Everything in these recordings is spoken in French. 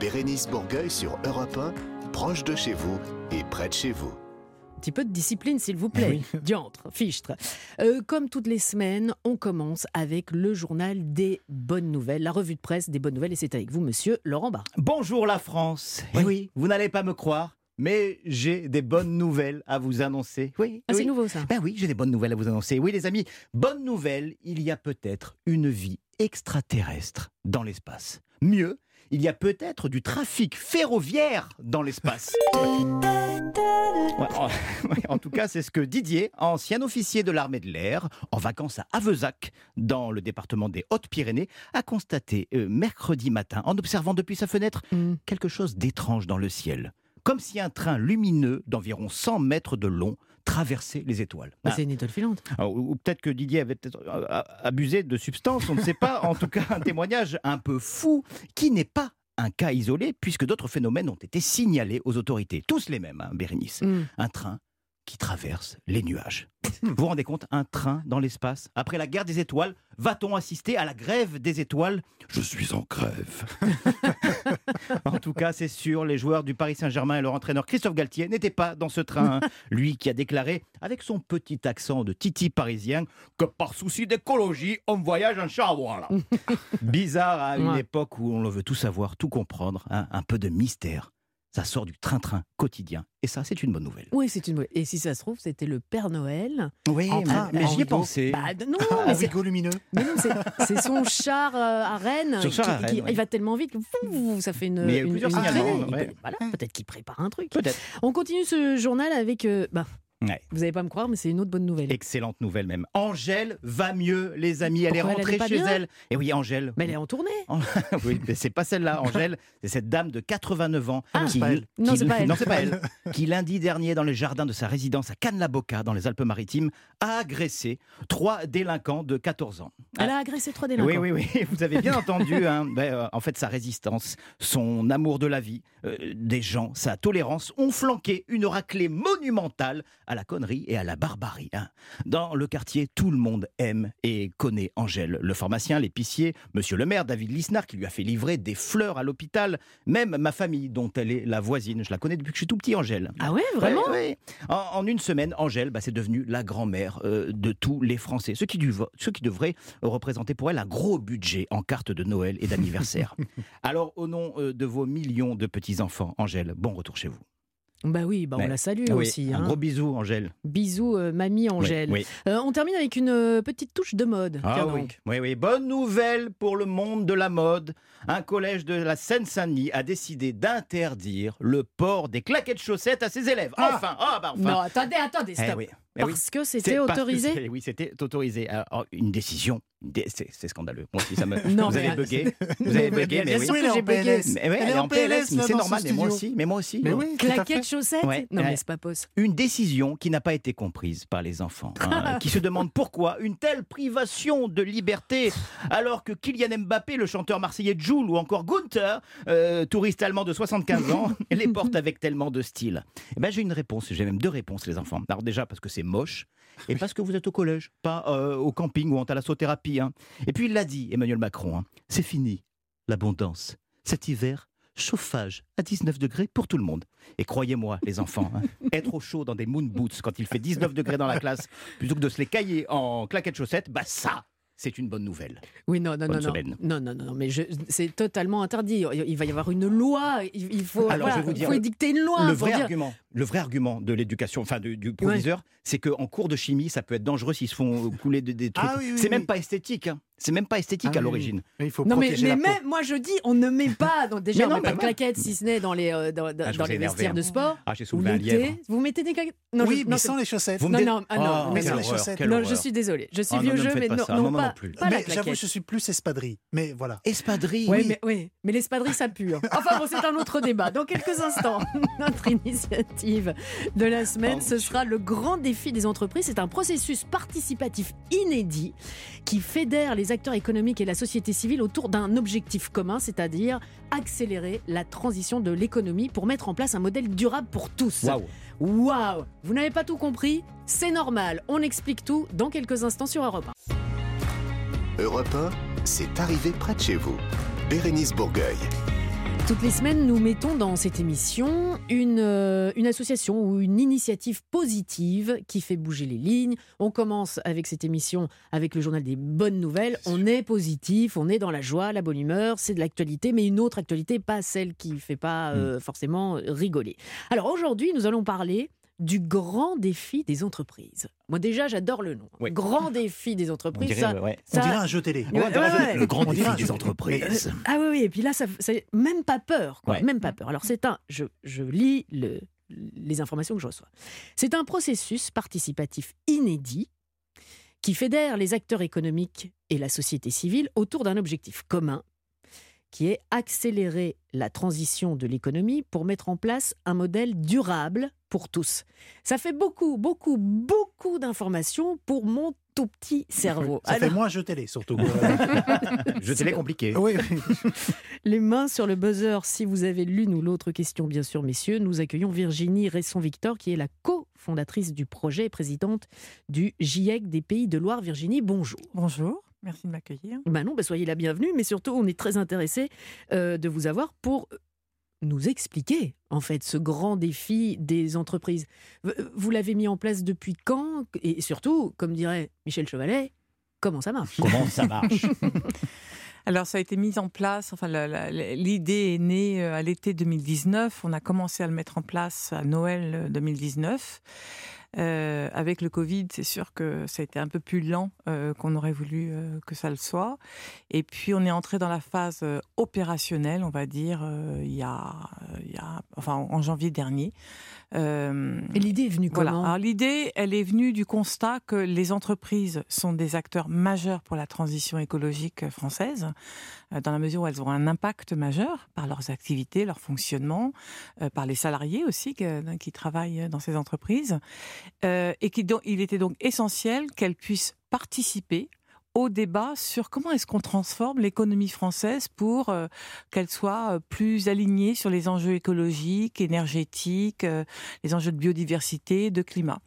Bérénice Bourgueil sur Europe 1, proche de chez vous et près de chez vous. Un petit peu de discipline, s'il vous plaît. Diantre, fichtre. Euh, comme toutes les semaines, on commence avec le journal des bonnes nouvelles, la revue de presse des bonnes nouvelles. Et c'est avec vous, monsieur Laurent Barra. Bonjour la France. Oui, vous n'allez pas me croire, mais j'ai des bonnes nouvelles à vous annoncer. Oui, Ah, c'est oui. nouveau ça. Ben oui, j'ai des bonnes nouvelles à vous annoncer. Oui, les amis, bonne nouvelle, il y a peut-être une vie extraterrestre dans l'espace. Mieux, il y a peut-être du trafic ferroviaire dans l'espace. Ouais, en, ouais, en tout cas, c'est ce que Didier, ancien officier de l'armée de l'air, en vacances à Avezac, dans le département des Hautes-Pyrénées, a constaté euh, mercredi matin, en observant depuis sa fenêtre, Hmm. quelque chose d'étrange dans le ciel. Comme si un train lumineux d'environ 100 mètres de long traversait les étoiles. Bah, Ah, c'est une étoile filante. alors, ou ou peut-être que Didier avait peut-être euh, abusé de substances, on ne sait pas. En tout cas, un témoignage un peu fou qui n'est pas un cas isolé puisque d'autres phénomènes ont été signalés aux autorités. Tous les mêmes, hein, Bérénice. Hmm. Un train qui traverse les nuages. Vous vous rendez compte Un train dans l'espace Après la guerre des étoiles, va-t-on assister à la grève des étoiles? Je suis en grève. en tout cas, c'est sûr, les joueurs du Paris Saint-Germain et leur entraîneur Christophe Galtier n'étaient pas dans ce train. Lui qui a déclaré, avec son petit accent de titi parisien, que par souci d'écologie, on voyage en char. Bizarre à une Ouais. époque où on le veut tout savoir, tout comprendre, hein, un peu de mystère. Ça sort du train-train quotidien. Et ça, c'est une bonne nouvelle. Oui, c'est une. Et si ça se trouve, c'était le Père Noël. Oui, En train, mais, j'y ai pensé. Bah, non, En mais c'est lumineux. mais non, c'est- son char euh, à Rennes. Son char à Rennes, qui- ouais. Il va tellement vite que ça fait une. Mais il y a une- plusieurs une signalements, ouais. Peut- Voilà, peut-être qu'il prépare un truc. Peut-être. On continue ce journal avec. euh, bah, Ouais. Vous n'allez pas me croire, mais c'est une autre bonne nouvelle. Excellente nouvelle même. Angèle va mieux, les amis. Elle Pourquoi est rentrée chez bien elle. Et oui, Angèle. Mais elle est en tournée. oui, mais c'est pas celle-là, Angèle. C'est cette dame de 89 ans. Ah, elle. Non, c'est pas elle. Non, c'est pas elle. Qui lundi dernier, dans le jardin de sa résidence à Cannes-la-Boca, dans les Alpes-Maritimes, a agressé trois délinquants de 14 ans. Elle a agressé trois délinquants. Oui, oui, oui, vous avez bien entendu. hein. Ben, euh, en fait, sa résistance, son amour de la vie, euh, des gens, sa tolérance ont flanqué une raclée monumentale à la connerie et à la barbarie. hein. Dans le quartier, tout le monde aime et connaît Angèle, le pharmacien, l'épicier, monsieur le maire, David Lisnard, qui lui a fait livrer des fleurs à l'hôpital, même ma famille, dont elle est la voisine. Je la connais depuis que je suis tout petit, Angèle. Ah ouais, vraiment? Ouais, ouais. En, en une semaine, Angèle, bah, c'est devenue la grand-mère euh, de tous les Français. Ce qui, du- ce qui devrait représenter pour elle un gros budget en cartes de Noël et d'anniversaire. Alors, au nom euh, de vos millions de petits-enfants, Angèle, bon retour chez vous. Bah oui, bah on Mais- la salue Ah oui, aussi. un hein. gros bisou, Angèle. Bisous, euh, mamie Angèle. Oui, oui. Euh, on termine avec une euh, petite touche de mode. Ah oui. donc. oui, oui. Bonne nouvelle pour le monde de la mode. Un collège de la Seine-Saint-Denis a décidé d'interdire le port des claquettes chaussettes à ses élèves. Ah. Enfin, ah bah enfin. Non, attendez, attendez, stop. eh Parce que c'était que autorisé Oui, c'était autorisé. Alors, une décision, c'est scandaleux. Moi aussi, ça me. Non, vous mais- avez bugué. Vous avez bugué, mais Bien oui. j'ai bugué. Elle est en PLS, c'est normal. ce Mais moi aussi, mais moi aussi. Mais oui, chaussettes Ouais, Non, mais c'est pas possible. Une décision qui n'a pas été comprise par les enfants, hein, qui se demandent pourquoi une telle privation de liberté, alors que Kylian Mbappé, le chanteur marseillais Joule, ou encore Gunther, euh, touriste allemand de 75 ans, les porte avec tellement de style. Eh ben, j'ai une réponse, j'ai même deux réponses, les enfants. Alors déjà parce que c'est moche, et parce que vous êtes au collège, pas euh, au camping ou en thalassothérapie. hein. Et puis il l'a dit, Emmanuel Macron, hein, c'est fini, l'abondance. Cet hiver, chauffage à 19 degrés pour tout le monde. Et croyez-moi, les enfants, hein, être au chaud dans des moon boots quand il fait 19 degrés dans la classe, plutôt que de se les cailler en claquettes chaussettes, bah ça, c'est une bonne nouvelle. Oui, non, non, Bonne non, non. semaine. Non, non, non, non, mais c'est totalement interdit. Il il va y avoir une loi. Il il faut, Alors, voilà, je vais vous il dire, faut édicter une loi. le vrai dire- argument, le vrai argument de l'éducation, enfin du, du proviseur, c'est qu'en cours de chimie, ça peut être dangereux s'ils se font couler de- des trucs. Ah oui, oui, c'est même oui. pas esthétique. hein. C'est même pas esthétique Ah à l'origine. Il faut Non mais, protéger mais la peau. moi je dis, on ne met pas, donc déjà Mais on met pas mais de claquettes si ce n'est dans les, euh, dans, Ah, dans les vestiaires hein. de sport. Ah, j'ai Ou soulevé un lièvre. vous mettez des claquettes Non, Oui, je- mais non, sans les chaussettes. Vous Non, non, ah non, Oh, mais sans les chaussettes. non, je suis désolée. Je suis Ah, non, vieux jeu, mais pas non, non, pas, non plus. pas Mais j'avoue, je suis plus espadrille. Mais voilà. Espadrille, Oui, oui. mais, oui, mais l'espadrille, ça pue. hein. Enfin bon, c'est un autre débat. Dans quelques instants, notre initiative de la semaine, Oh, ce sera le grand défi des entreprises. C'est un processus participatif inédit qui fédère les acteurs économiques et la société civile autour d'un objectif commun, c'est-à-dire accélérer la transition de l'économie pour mettre en place un modèle durable pour tous. Waouh. Waouh Vous n'avez pas tout compris C'est normal. On explique tout dans quelques instants sur Europe 1. Europe 1, c'est arrivé près de chez vous. Bérénice Bourgueil. Toutes les semaines, nous mettons dans cette émission une, euh, une association ou une initiative positive qui fait bouger les lignes. On commence avec cette émission avec le journal des bonnes nouvelles. On est positif, on est dans la joie, la bonne humeur, c'est de l'actualité, mais une autre actualité, pas celle qui ne fait pas euh, forcément rigoler. Alors aujourd'hui, nous allons parler du grand défi des entreprises. Moi déjà, j'adore le nom. Oui. Grand défi des On entreprises. dirait, ça- ouais. On ça- dirait un jeu télé. Ouais, ouais, ouais. Le grand défi des entreprises. Ah oui, oui, et puis là, ça, ça- même pas peur, quoi, Ouais. même pas peur. Alors c'est un, je, je lis le- les informations que je reçois. C'est un processus participatif inédit qui fédère les acteurs économiques et la société civile autour d'un objectif commun, qui est accélérer la transition de l'économie pour mettre en place un modèle durable pour tous. Ça fait beaucoup, beaucoup, beaucoup d'informations pour mon tout petit cerveau. Ça fait Alors- moins jeu télé, surtout. Je sais les compliqué. oui, oui. Les mains sur le buzzer, si vous avez l'une ou l'autre question, bien sûr, messieurs, nous accueillons Virginie Resson-Victor, qui est la cofondatrice du projet et présidente du GIEC des Pays de Loire. Virginie, bonjour. Bonjour, merci de m'accueillir. Ben non, ben soyez la bienvenue, mais surtout, on est très intéressé euh, de vous avoir pour nous expliquer, en fait, ce grand défi des entreprises. V- Vous l'avez mis en place depuis quand? Et surtout, comme dirait Michel Chevalet, comment ça marche? Comment ça marche? Alors, ça a été mis en place, enfin, l'idée est née euh, à l'été 2019. On a commencé à le mettre en place à Noël euh, 2019. Euh, avec le Covid, c'est sûr que ça a été un peu plus lent euh, qu'on aurait voulu euh, que ça le soit. Et puis, on est entré dans la phase opérationnelle, on va dire, il, y a, il y a, enfin, en janvier dernier. Et l'idée est venue Voilà. comment? L'idée, elle est venue du constat que les entreprises sont des acteurs majeurs pour la transition écologique française, dans la mesure où elles ont un impact majeur par leurs activités, leur fonctionnement, par les salariés aussi qui travaillent dans ces entreprises, euh, et qu'il il était donc essentiel qu'elles puissent participer au débat sur comment est-ce qu'on transforme l'économie française pour euh, qu'elle soit euh, plus alignée sur les enjeux écologiques, énergétiques, les enjeux de biodiversité, de climat.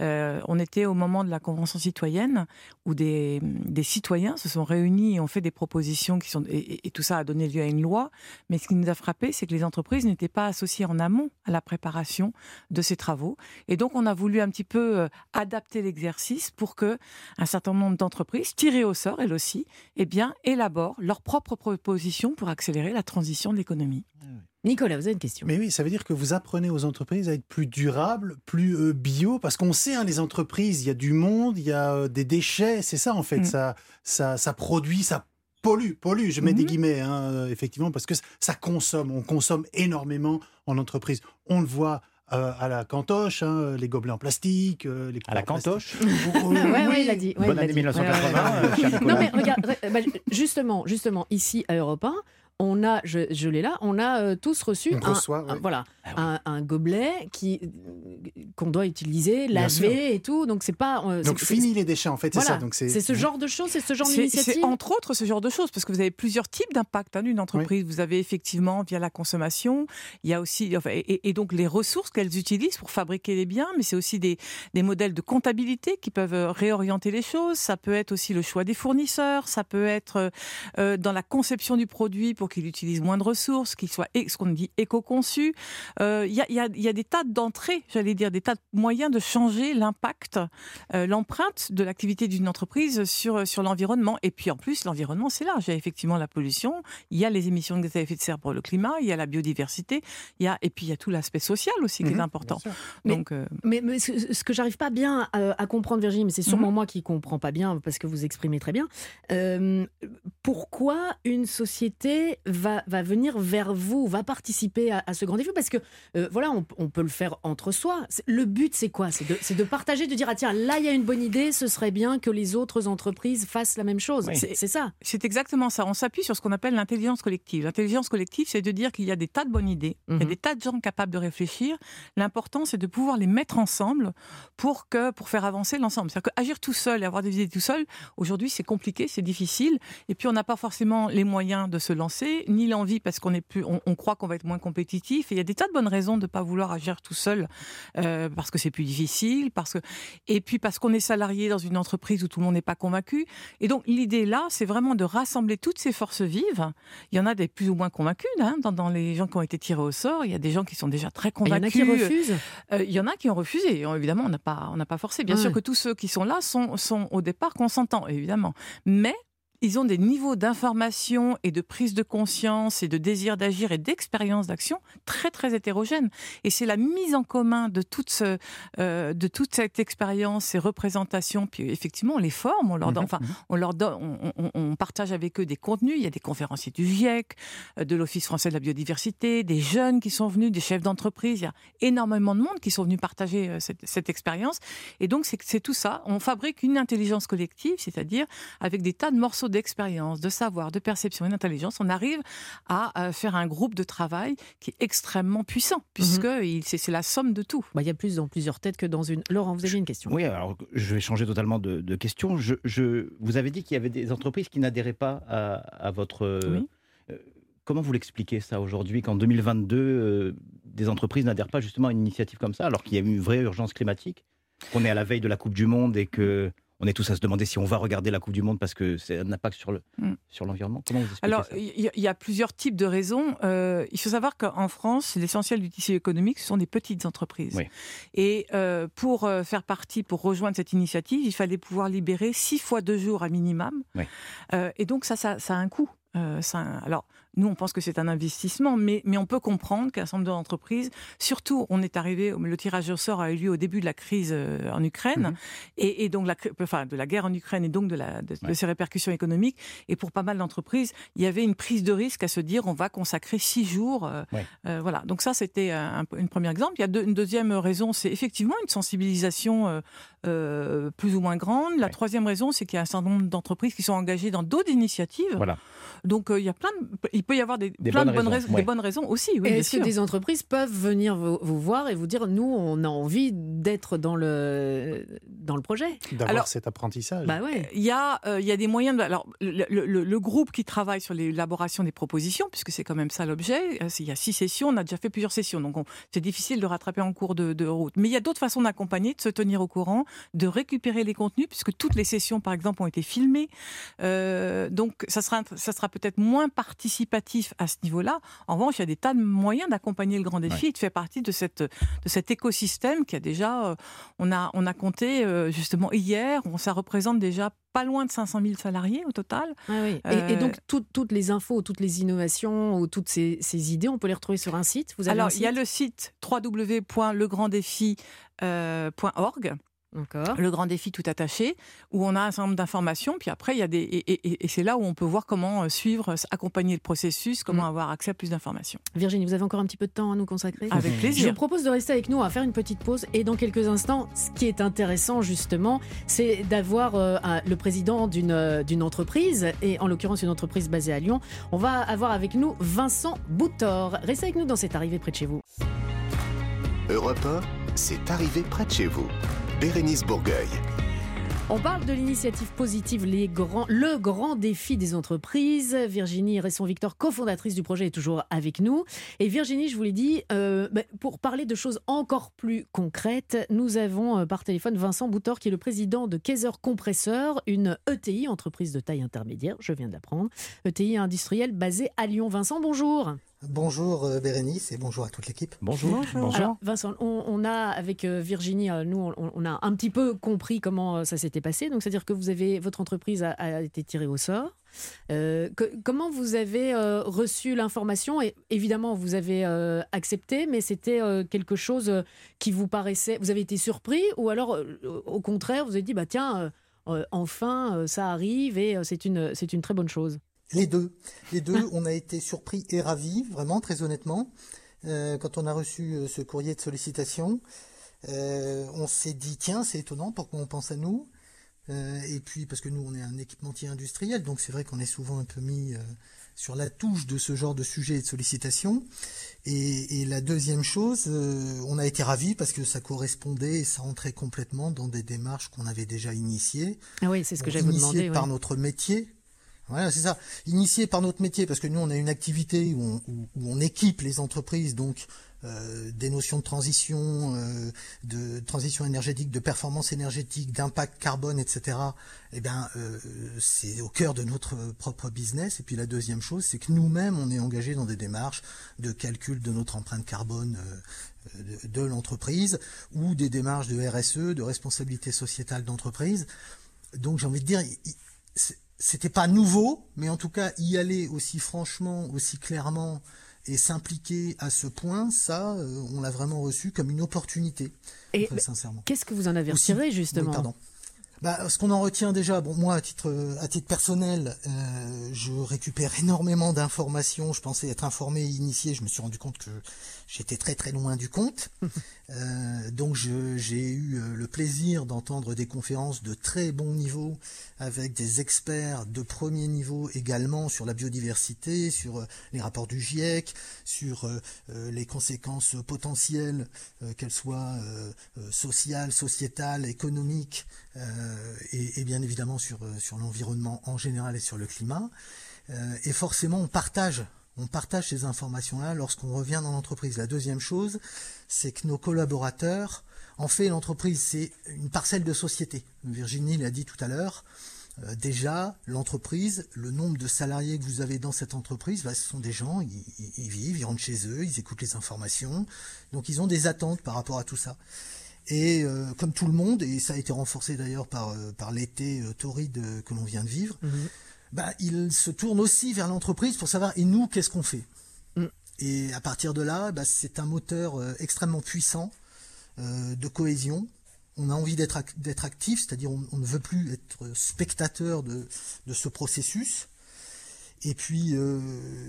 Euh, on était au moment de la Convention citoyenne où des, citoyens se sont réunis et ont fait des propositions qui sont et, tout ça a donné lieu à une loi. Mais ce qui nous a frappé, c'est que les entreprises n'étaient pas associées en amont à la préparation de ces travaux. Et donc, on a voulu un petit peu euh, adapter l'exercice pour que un certain nombre d'entreprises, tirées au sort, elles aussi, eh bien, élaborent leurs propres propositions pour accélérer la transition de l'économie. Nicolas, vous avez une question Mais oui, ça veut dire que vous apprenez aux entreprises à être plus durables, plus euh, bio, parce qu'on sait, hein, les entreprises, il y a du monde, il y a euh, des déchets, c'est ça en fait, Mm. ça, ça, ça produit, ça pollue, pollue, je mets des Mhm. guillemets, hein, euh, effectivement, parce que ça consomme, on consomme énormément en entreprise. On le voit euh, à la cantoche, hein, les gobelets en plastique, euh, les À la cantoche. Oui, Ouais, oui. ouais, il a dit. ouais, Bonne année dit. Ouais, ouais, ouais, 1980, ouais. euh, cher Nicolas. Non mais regarde, re- bah, justement, justement, ici à Europe 1, on a, je, je l'ai là, on a euh, tous reçu On un, reçoit, un- ouais. voilà, Ah oui. un, un gobelet qui qu'on doit utiliser, laver et tout. Donc c'est pas. euh, Donc fini les déchets en fait, c'est Voilà. ça. Donc c'est C'est ce genre de choses, c'est ce genre d'initiative. C'est entre autres ce genre de choses, parce que vous avez plusieurs types d'impact hein, d'une entreprise. Vous avez effectivement via la consommation, il y a aussi, enfin, et, et donc les ressources qu'elles utilisent pour fabriquer les biens, mais c'est aussi des, des modèles de comptabilité qui peuvent euh, réorienter les choses. Ça peut être aussi le choix des fournisseurs, ça peut être euh, dans la conception du produit pour qu'il utilise moins de ressources, qu'il soit ce qu'on dit éco-conçu. Euh, Il y, a, il y a- il y a des tas d'entrées, j'allais dire, des tas de moyens de changer l'impact, euh, l'empreinte de l'activité d'une entreprise sur, sur l'environnement. Et puis en plus, l'environnement, c'est large. Il y a effectivement la pollution, il y a les émissions de gaz à effet de serre pour le climat, il y a la biodiversité, il y a, et puis il y a tout l'aspect social aussi qui Mhm, est important. sûr. Mais- Donc, euh, Mais, mais ce, ce que j'arrive pas bien à, à comprendre, Virginie, mais c'est sûrement moi qui comprends pas bien parce que vous exprimez très bien. euh, pourquoi une société va, va venir vers vous, va participer à, à ce grand défi Parce que euh, voilà, on, on peut le faire entre soi. Le but, c'est quoi? C'est de, partager, de dire ah tiens, là il y a une bonne idée, ce serait bien que les autres entreprises fassent la même chose. Oui. C'est c'est ça. C'est exactement ça. On s'appuie sur ce qu'on appelle l'intelligence collective. L'intelligence collective, c'est de dire qu'il y a des tas de bonnes idées, il y a Mhm. des tas de gens capables de réfléchir. L'important, c'est de pouvoir les mettre ensemble pour que pour faire avancer l'ensemble. C'est-à-dire qu'agir tout seul et avoir des idées tout seul, aujourd'hui, c'est compliqué, c'est difficile. Et puis, on n'a pas forcément les moyens de se lancer, ni l'envie parce qu'on est plus, on, on croit qu'on va être moins compétitif. Et il y a des tas de bonnes raisons de ne pas vouloir agir tout seul, euh, parce que c'est plus difficile, parce que et puis parce qu'on est salarié dans une entreprise où tout le monde n'est pas convaincu. Et donc l'idée là, c'est vraiment de rassembler toutes ces forces vives. Il y en a des plus ou moins convaincus hein, dans, les gens qui ont été tirés au sort. Il y a des gens qui sont déjà très convaincus. Il y en a qui refusent. Euh, il y en a qui ont refusé. Évidemment, on n'a pas, on n'a pas forcé. Bien sûr que tous ceux qui sont là sont, sont au départ consentants, évidemment. Mais ils ont des niveaux d'information et de prise de conscience et de désir d'agir et d'expérience d'action très très hétérogènes. Et c'est la mise en commun de toute, ce, euh, de toute cette expérience, ces représentations, puis effectivement on les forme, on leur donne, mhm, enfin, mhm. on leur donne, on, on, partage avec eux des contenus. Il y a des conférenciers du GIEC, euh, de l'Office français de la biodiversité, des jeunes qui sont venus, des chefs d'entreprise. Il y a énormément de monde qui sont venus partager euh, cette, cette expérience. Et donc c'est tout ça. On fabrique une intelligence collective, c'est-à-dire avec des tas de morceaux d'expérience, de savoir, de perception et d'intelligence, on arrive à euh, faire un groupe de travail qui est extrêmement puissant, puisque mhm. c'est la somme de tout. Bah, il y a plus dans plusieurs têtes que dans une. Laurent, vous avez une question Oui, alors je vais changer totalement de, question. Je, vous avez dit qu'il y avait des entreprises qui n'adhéraient pas à, votre. Oui. Euh, comment vous l'expliquez ça aujourd'hui, qu'en 2022, euh, des entreprises n'adhèrent pas justement à une initiative comme ça, alors qu'il y a une vraie urgence climatique Qu'on est à la veille de la Coupe du Monde et que on est tous à se demander si on va regarder la Coupe du Monde parce que c'est un impact sur le mm. sur l'environnement. Comment vous Alors, il y, a plusieurs types de raisons. Euh, il faut savoir qu'en France, l'essentiel du tissu économique, ce sont des petites entreprises. Et euh, pour euh, faire partie, pour rejoindre cette initiative, il fallait pouvoir libérer six fois deux jours à minimum. et donc ça, ça, ça a un coût. ça, alors, nous, on pense que c'est un investissement, mais, mais on peut comprendre qu'un certain nombre d'entreprises, surtout, on est arrivé, le tirage au sort a eu lieu au début de la crise euh, en Ukraine, mhm. et, donc la, enfin, de la guerre en Ukraine et donc de, la, de, ses répercussions économiques. Et pour pas mal d'entreprises, il y avait une prise de risque à se dire on va consacrer six jours. Euh, euh, voilà. Donc ça, c'était un, une premier exemple. Il y a une deuxième raison, c'est effectivement une sensibilisation plus ou moins grande. La troisième raison, c'est qu'il y a un certain nombre d'entreprises qui sont engagées dans d'autres initiatives. Voilà. Donc il y a plein de, peut y avoir des, plein bonnes de bonnes raisons, des bonnes raisons aussi. Oui, Est-ce que des entreprises peuvent venir vous, voir et vous dire nous, on a envie d'être dans le, dans le projet? D'avoir cet apprentissage. Bah ouais. Il, y a, euh, il y a des moyens. De, alors, le, le, groupe qui travaille sur l'élaboration des propositions, puisque c'est quand même ça l'objet, euh, il y a six sessions, on a déjà fait plusieurs sessions, donc c'est difficile de rattraper en cours de, de route. Mais il y a d'autres façons d'accompagner, de se tenir au courant, de récupérer les contenus, puisque toutes les sessions, par exemple, ont été filmées. Euh, donc, ça sera, ça sera peut-être moins participatif à ce niveau là En revanche, il y a des tas de moyens d'accompagner le grand défi et de faire partie de, cette, de cet écosystème qui a déjà, euh, on, a, on a compté euh, justement hier, on, ça représente déjà pas loin de 500 000 salariés au total. et, et, donc euh, toutes les infos, toutes les innovations ou toutes ces, ces, idées, on peut les retrouver sur un site? Vous avez Alors, il y a le site www.legranddéfi.org. Le grand défi tout attaché, où on a un certain nombre d'informations, puis après, il y a des. Et, c'est là où on peut voir comment euh, suivre, accompagner le processus, comment mm. avoir accès à plus d'informations. Virginie, vous avez encore un petit peu de temps à nous consacrer Avec plaisir. Je vous propose de rester avec nous, à faire une petite pause, et dans quelques instants, ce qui est intéressant justement, c'est d'avoir euh, le président d'une euh, d'une entreprise, et en l'occurrence une entreprise basée à Lyon. On va avoir avec nous Vincent Boutor. Restez avec nous dans cette arrivée près de chez vous. Europe 1, c'est arrivé près de chez vous. Bérénice Bourgueil. On parle de l'initiative positive, le grand défi des entreprises. Virginie Resson-Victor, cofondatrice du projet, est toujours avec nous. Et Virginie, je vous l'ai dit, euh, bah, pour parler de choses encore plus concrètes, nous avons euh, par téléphone Vincent Boutor, qui est le président de Kaiser Compresseur, une ETI, entreprise de taille intermédiaire, je viens d'apprendre, ETI industrielle basée à Lyon. Vincent, bonjour. Bonjour euh, Bérénice et bonjour à toute l'équipe. Bonjour. bonjour. Vincent, on, a avec euh, Virginie, euh, nous, on, a un petit peu compris comment ça s'était passé. Donc, c'est-à-dire que vous avez votre entreprise a, été tirée au sort. comment vous avez reçu l'information? Et évidemment, vous avez accepté, mais c'était quelque chose qui vous paraissait. Vous avez été surpris? Ou alors, au contraire, vous avez dit bah tiens, enfin, ça arrive et c'est une c'est une très bonne chose? Les deux. Les deux, on a été surpris et ravis, vraiment, très honnêtement, euh, quand on a reçu euh, ce courrier de sollicitation. Euh, on s'est dit, tiens, c'est étonnant, pourquoi on pense à nous? Et puis, parce que nous, on est un équipementier industriel, donc c'est vrai qu'on est souvent un peu mis sur la touche de ce genre de sujet et de sollicitation. Et, la deuxième chose, on a été ravis parce que ça correspondait et ça entrait complètement dans des démarches qu'on avait déjà initiées. Ah oui, c'est ce que j'avais vous par notre métier, Voilà, c'est ça. Initié par notre métier, parce que nous, on a une activité où on, équipe les entreprises, donc euh, des notions de transition, euh, de transition énergétique, de performance énergétique, d'impact carbone, etc. Eh bien, euh, c'est au cœur de notre propre business. Et puis la deuxième chose, c'est que nous-mêmes, on est engagé dans des démarches de calcul de notre empreinte carbone de, de l'entreprise ou des démarches de RSE, de responsabilité sociétale d'entreprise. Donc, j'ai envie de dire, c'était pas nouveau, mais en tout cas, y aller aussi franchement, aussi clairement et s'impliquer à ce point, ça, euh, on l'a vraiment reçu comme une opportunité, Et très sincèrement. qu'est-ce que vous en avez Aussi- retiré oui, justement pardon. Bah, ce qu'on en retient déjà, bon moi à titre à titre personnel, euh, je récupère énormément d'informations. Je pensais être informé, et initié. Je me suis rendu compte que j'étais très très loin du compte. Euh, donc j'ai eu euh, le plaisir d'entendre des conférences de très bon niveau avec des experts de premier niveau également sur la biodiversité, sur euh, les rapports du GIEC, sur les conséquences potentielles, qu'elles soient sociales, sociétales, économiques, et, bien évidemment sur, l'environnement en général et sur le climat. Et forcément, on partage, on partage ces informations-là lorsqu'on revient dans l'entreprise. La deuxième chose, c'est que nos collaborateurs, en fait, l'entreprise, c'est une parcelle de société. Virginie l'a dit tout à l'heure. Euh, déjà, l'entreprise, le nombre de salariés que vous avez dans cette entreprise, bah, ce sont des gens, ils, vivent, ils rentrent chez eux, ils écoutent les informations, donc ils ont des attentes par rapport à tout ça. Et euh, comme tout le monde, et ça a été renforcé d'ailleurs par, euh, l'été torride que l'on vient de vivre, bah, ils se tournent aussi vers l'entreprise pour savoir, et nous, qu'est-ce qu'on fait Mm. Et à partir de là, bah, c'est un moteur euh, extrêmement puissant euh, de cohésion. On a envie d'être ac- d'être actif, c'est-à-dire on, on ne veut plus être spectateur de, de ce processus. Et puis, euh,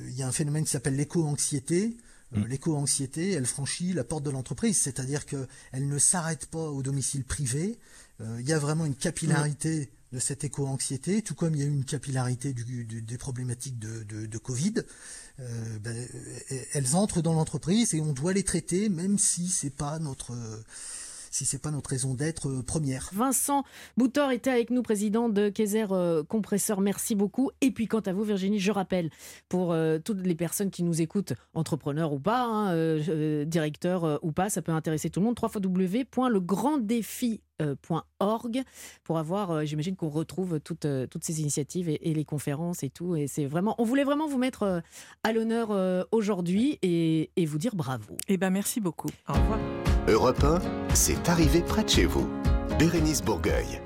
il y a un phénomène qui s'appelle l'éco-anxiété. Euh, L'éco-anxiété, elle franchit la porte de l'entreprise, c'est-à-dire qu'elle ne s'arrête pas au domicile privé. Euh, il y a vraiment une capillarité de cette éco-anxiété, tout comme il y a eu une capillarité des problématiques de, Covid. Euh, ben, elles entrent dans l'entreprise et on doit les traiter, même si c'est pas notre si c'est pas notre raison d'être euh, première. Vincent Boutor était avec nous, président de Kaiser euh, Compresseur. Merci beaucoup. Et puis, quant à vous, Virginie, je rappelle pour euh, toutes les personnes qui nous écoutent, entrepreneurs ou pas, hein, directeurs euh, ou pas, ça peut intéresser tout le monde. www.legranddéfi.org pour avoir, euh, j'imagine qu'on retrouve toutes, toutes ces initiatives et, et les conférences et tout. Et c'est vraiment, on voulait vraiment vous mettre à l'honneur euh, aujourd'hui et, et vous dire bravo. Eh ben, merci beaucoup. Au revoir. Europe 1, c'est arrivé près de chez vous. Bérénice Bourgueil.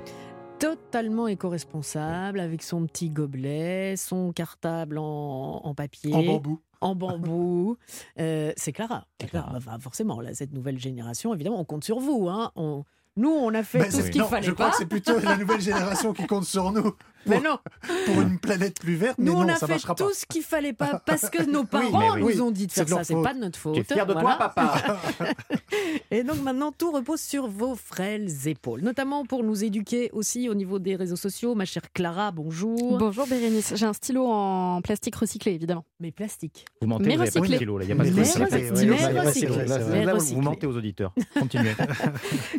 totalement éco-responsable avec son petit gobelet, son cartable en, en papier. En bambou. En bambou. Euh, c'est Clara. C'est Clara. Clara. Enfin, forcément, là, cette nouvelle génération, évidemment, on compte sur vous. Hein. On- Nous, on a fait Ben, tout ce qu'il fallait je crois que c'est plutôt la nouvelle génération qui compte sur nous Mais non, pour une planète plus verte. nous, mais on a ça fait marchera tout pas. ce qu'il fallait pas parce que nos parents oui. nous ont dit de faire ça. C'est pas de notre faute. Tu es fier de Voilà. toi, papa Et donc maintenant, tout repose sur vos frêles épaules, notamment pour nous éduquer aussi au niveau des réseaux sociaux. Ma chère Clara, bonjour. Bonjour Bérénice, j'ai un stylo en plastique recyclé évidemment. Mais plastique. Vous mentez, Mais vous avez pas de recyclé. stylo, là. Il y a pas de Mais recyclé, recyclé, recyclé. Vous mentez aux auditeurs. Continuez.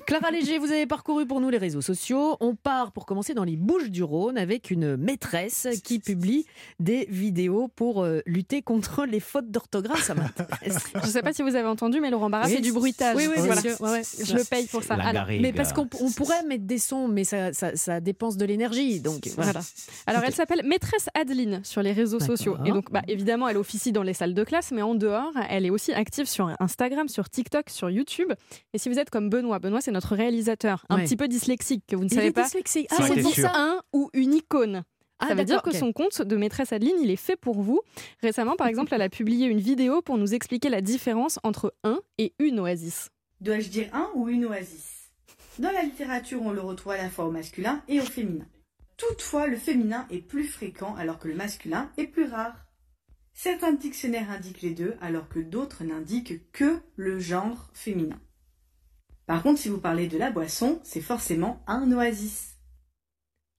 Clara Léger, vous avez parcouru pour nous les réseaux sociaux. On part pour commencer dans les Bouches du Rhône avec une maîtresse qui publie des vidéos pour euh, lutter contre les fautes d'orthographe. Ça m'intéresse. Je ne sais pas si vous avez entendu, mais Laurent Barra Oui. fait du bruitage. Oui, oui, Voilà. Ouais, ouais. Je le paye pour ça. Alors. Mais parce qu'on on pourrait mettre des sons, mais ça, ça, ça dépense de l'énergie. Donc voilà. Alors, elle s'appelle Maîtresse Adeline sur les réseaux sociaux. Et donc, bah, évidemment, elle officie dans les salles de classe, mais en dehors, elle est aussi active sur Instagram, sur TikTok, sur YouTube. Et si vous êtes comme Benoît, Benoît, c'est notre réalisateur, un Ouais. petit peu dyslexique, que vous ne Il savez est pas. dyslexique. Ah, c'est pour ça. Un ou une icône. Ah, Ça veut dire que son compte de maîtresse Adeline, il est fait pour vous. Récemment, par exemple, elle a publié une vidéo pour nous expliquer la différence entre un et une oasis. Dois-je dire un ou une oasis? Dans la littérature, on le retrouve à la fois au masculin et au féminin. Toutefois, le féminin est plus fréquent alors que le masculin est plus rare. Certains dictionnaires indiquent les deux alors que d'autres n'indiquent que le genre féminin. Par contre, si vous parlez de la boisson, c'est forcément un oasis.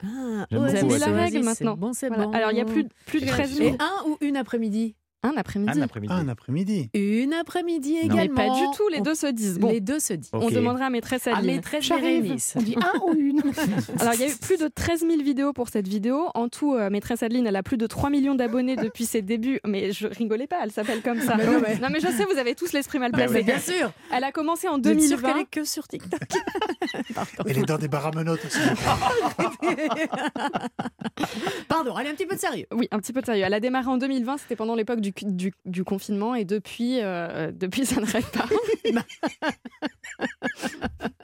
Ah, Vous avez la règle maintenant. bon, c'est Voilà. bon. Alors, il y a plus, de- plus de 13 Et 000. un ou une après-midi? Un après-midi. Un après-midi. Un après-midi. Une après-midi Non. Mais également. pas du tout, les deux se disent. Bon, Les deux se disent. On demandera à maîtresse À Adeline. maîtresse J'arrive. Bérénice. On dit un ou une Alors, il y a eu plus de 13 000 vidéos pour cette vidéo. En tout, euh, maîtresse Adeline, elle a plus de 3 millions d'abonnés depuis ses débuts. Mais je rigolais pas, elle s'appelle comme ça. Mais non, mais- Non, mais je sais, vous avez tous l'esprit mal Bah placé. Bien sûr. Elle a commencé en Vous êtes sûr 2020. qu'elle est que sur TikTok Elle est dans des baramenotes aussi. Pardon, allez un petit peu de sérieux. Oui, un petit peu de sérieux. Elle a démarré en 2020, c'était pendant l'époque du, du, du confinement, et depuis, euh, depuis ça n'arrête pas.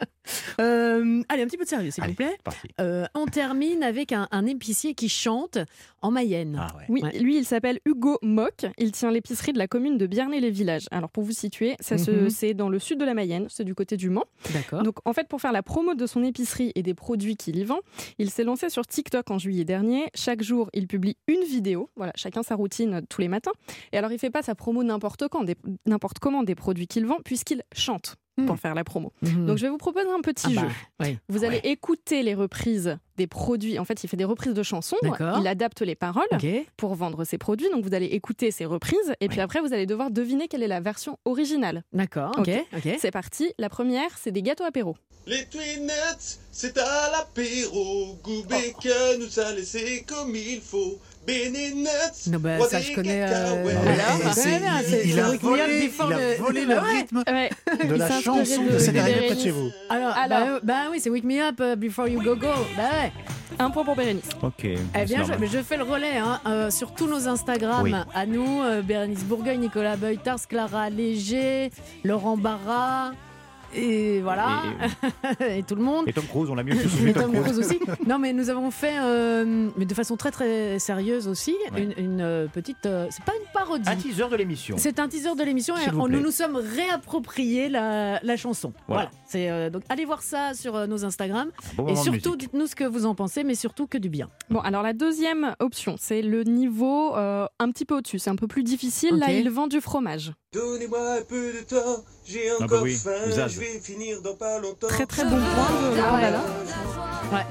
Euh, allez, un petit peu de sérieux, s'il vous plaît. Euh, on termine avec un, un épicier qui chante en Mayenne. Ah ouais. Oui, Ouais. lui, il s'appelle Hugo Mock. Il tient l'épicerie de la commune de Biarnay-les-Villages. Alors, pour vous situer, ça se- Mhm. c'est dans le sud de la Mayenne, c'est du côté du Mans. D'accord. Donc, en fait, pour faire la promo de son épicerie et des produits qu'il y vend, il s'est lancé sur TikTok en juillet dernier. Chaque jour, il publie une vidéo. Voilà, chacun sa routine euh, tous les matins. Et alors, il fait pas sa promo n'importe quand, n'importe comment des produits qu'il vend, puisqu'il chante pour faire la promo. Mhm. Donc, je vais vous proposer un petit Ah bah, jeu. oui. Vous allez écouter les reprises des produits. En fait, il fait des reprises de chansons. D'accord. Il adapte les paroles pour vendre ses produits. Donc, vous allez écouter ces reprises. Et puis après, vous allez devoir deviner quelle est la version originale. D'accord. Ok. Ok. C'est parti. La première, c'est des gâteaux apéro. Les Twinettes, c'est à l'apéro. Goût bacon, nous a laissé comme il faut. Non, bah, ça, je connais, euh. Alors, il, a volé, il a le- volé le- ouais. rythme Ouais. de la chanson de- de C'est de arrivé près de Bérénice. chez vous. Alors, Alors. bah, bah oui, c'est Wake Me Up uh, Before You Go Go. Bah ouais. Un point pour Bérénice. Ok. Eh bien, je, je fais le relais hein, euh, sur tous nos Instagram. Oui. À nous, euh, Bérénice Bourgueil, Nicolas Beutars, Clara Léger, Laurent Barra. Et voilà, et, tout le monde. Et Tom Cruise, on l'a mieux Et Tom Cruise aussi. Non, mais nous avons fait, euh, mais de façon très très sérieuse aussi, Ouais. une, une, euh, petite. euh, c'est pas une parodie. Un teaser de l'émission. C'est un teaser de l'émission et S'il vous on- plaît. nous nous sommes réappropriés la, la chanson. Voilà. Voilà. C'est euh, donc allez voir ça sur euh, nos Instagram bon et surtout dites-nous ce que vous en pensez, mais surtout que du bien. Bon, alors la deuxième option, c'est le niveau euh, un petit peu au-dessus. C'est un peu plus difficile. Là, il vend du fromage. Donnez-moi un peu de temps, j'ai bah encore oui, faim, Zaz. je vais finir dans pas longtemps. Très très bon point de Laurent Ah ouais.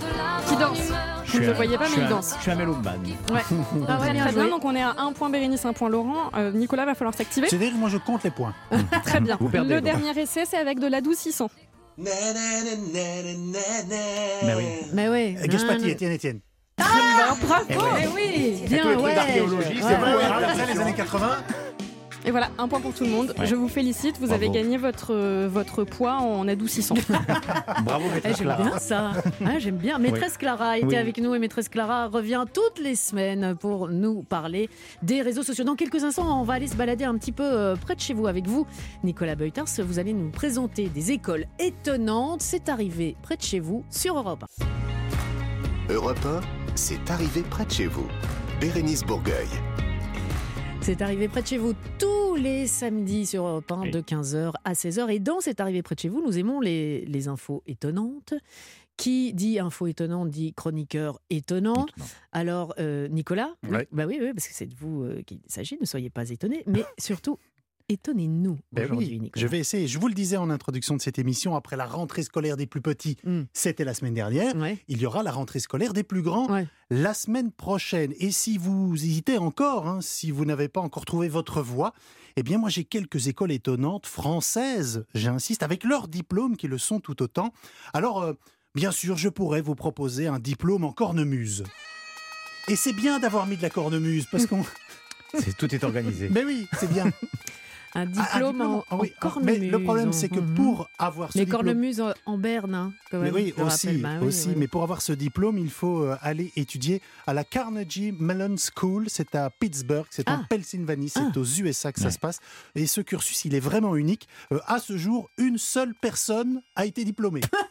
Qui danse. Je Vous ne le voyez pas, mais il danse. Je suis un mélomane. Ouais. Ah ouais, Très bien très bien. Donc on est à un point Bérénice, un point Laurent. Euh, Nicolas va falloir s'activer. C'est-à-dire que moi je compte les points. Très bien. Vous perdez, le dernier essai, c'est avec de l'adoucissant. Mais oui. Mais. Euh, Gaspati, Nan- Étienne, Étienne. Ah, bravo. Eh. Eh oui, bien ouais. d'archéologie, c'est vrai, les années 80, Et voilà, un point pour tout le monde. Ouais. Je vous félicite. Vous Bravo. avez gagné votre, euh, votre poids en adoucissant. Bravo, Eh, maîtresse j'aime Clara. bien ça. J'aime bien. Maîtresse Clara était Oui. avec nous et Maîtresse Clara revient toutes les semaines pour nous parler des réseaux sociaux. Dans quelques instants, on va aller se balader un petit peu euh, près de chez vous avec vous. Nicolas Beutars, vous allez nous présenter des écoles étonnantes. C'est arrivé près de chez vous sur Europe. Europe 1, c'est arrivé près de chez vous. Bérénice Bourgueil. C'est arrivé près de chez vous tous les samedis sur Europe 1 Oui. de 15h à 16h. Et dans C'est arrivé près de chez vous, nous aimons les, les infos étonnantes. Qui dit info étonnante dit chroniqueur étonnant. Étonnant. Alors, euh, Nicolas, Ouais. bah oui, oui, parce que c'est de vous euh, qu'il s'agit, ne soyez pas étonnés, mais surtout, étonnez-nous Ben aujourd'hui, oui, Nicolas. je vais essayer. Je vous le disais en introduction de cette émission, après la rentrée scolaire des plus petits, Mm. c'était la semaine dernière. Ouais. Il y aura la rentrée scolaire des plus grands Ouais. la semaine prochaine. Et si vous hésitez encore, hein, si vous n'avez pas encore trouvé votre voie, eh bien moi j'ai quelques écoles étonnantes françaises, j'insiste, avec leurs diplômes qui le sont tout autant. Alors, euh, bien sûr, je pourrais vous proposer un diplôme en cornemuse. Et c'est bien d'avoir mis de la cornemuse, parce qu'on... Tout est organisé. Mais oui, c'est bien. Un Ah, un diplôme, en, oui, en Mais cornemuse. le problème, c'est que pour avoir ce Les diplôme... cornemuses en- berne, hein, quand Mais même, oui, aussi, rappelle. Bah oui, aussi. oui. Mais pour avoir ce diplôme, il faut euh, aller étudier à la Carnegie Mellon School. C'est à Pittsburgh, c'est en Ah. Pennsylvanie, c'est Ah. aux USA que ça se passe. Et ce cursus, il est vraiment unique. Euh, à ce jour, une seule personne a été diplômée.